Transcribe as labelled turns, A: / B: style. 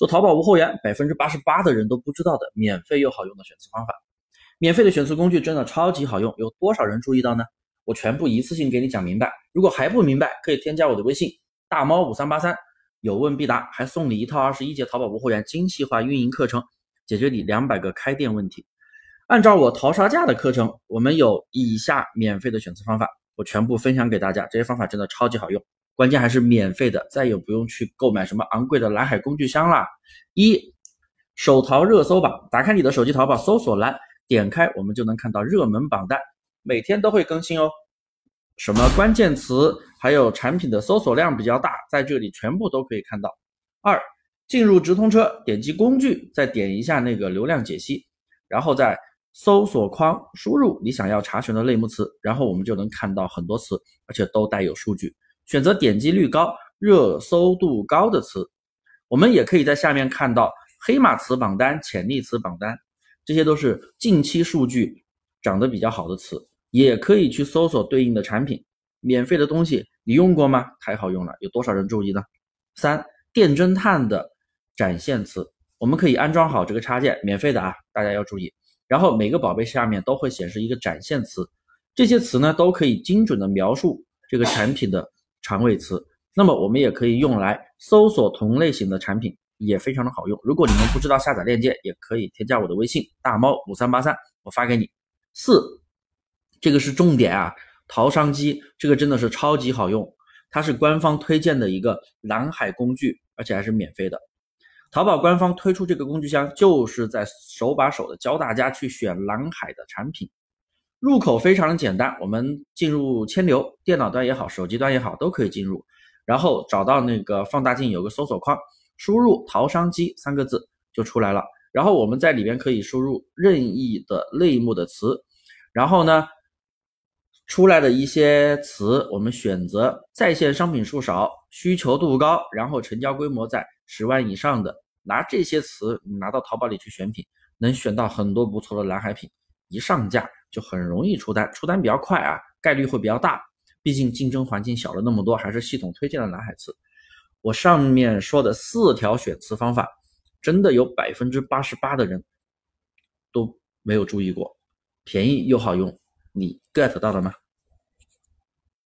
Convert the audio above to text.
A: 做淘宝无货源，百分之八十八的人都不知道的免费又好用的选词方法。免费的选词工具真的超级好用，有多少人注意到呢？我全部一次性给你讲明白。如果还不明白，可以添加我的微信大猫五三八三，有问必答，还送你一套二十一节淘宝无货源精细化运营课程，解决你两百个开店问题。按照我淘杀价的课程，我们有以下免费的选词方法，我全部分享给大家。这些方法真的超级好用，关键还是免费的，再也不用去购买什么昂贵的蓝海工具箱啦。一手淘热搜榜，打开你的手机淘宝搜索栏。点开我们就能看到热门榜单，每天都会更新哦。什么关键词，还有产品的搜索量比较大，在这里全部都可以看到。二，进入直通车，点击工具，再点一下那个流量解析，然后在搜索框输入你想要查询的类目词，然后我们就能看到很多词，而且都带有数据。选择点击率高、热搜度高的词，我们也可以在下面看到黑马词榜单、潜力词榜单。这些都是近期数据涨得比较好的词，也可以去搜索对应的产品。免费的东西你用过吗？太好用了，有多少人注意呢？三电侦探的展现词，我们可以安装好这个插件，免费的啊，大家要注意。然后每个宝贝下面都会显示一个展现词，这些词呢都可以精准的描述这个产品的长尾词。那么我们也可以用来搜索同类型的产品。也非常的好用。如果你们不知道下载链接，也可以添加我的微信大猫五三八三，我发给你。四，这个是重点啊，淘商机这个真的是超级好用，它是官方推荐的一个蓝海工具，而且还是免费的。淘宝官方推出这个工具箱，就是在手把手的教大家去选蓝海的产品。入口非常的简单，我们进入千牛，电脑端也好，手机端也好，都可以进入。然后找到那个放大镜，有个搜索框。输入“淘商机”三个字就出来了，然后我们在里边可以输入任意的类目的词，然后呢，出来的一些词我们选择在线商品数少、需求度高，然后成交规模在十万以上的，拿这些词你拿到淘宝里去选品，能选到很多不错的蓝海品，一上架就很容易出单，出单比较快啊，概率会比较大，毕竟竞争环境小了那么多，还是系统推荐的蓝海词。我上面说的四条选词方法，真的有百分之八十八的人都没有注意过，便宜又好用，你 get 到了吗？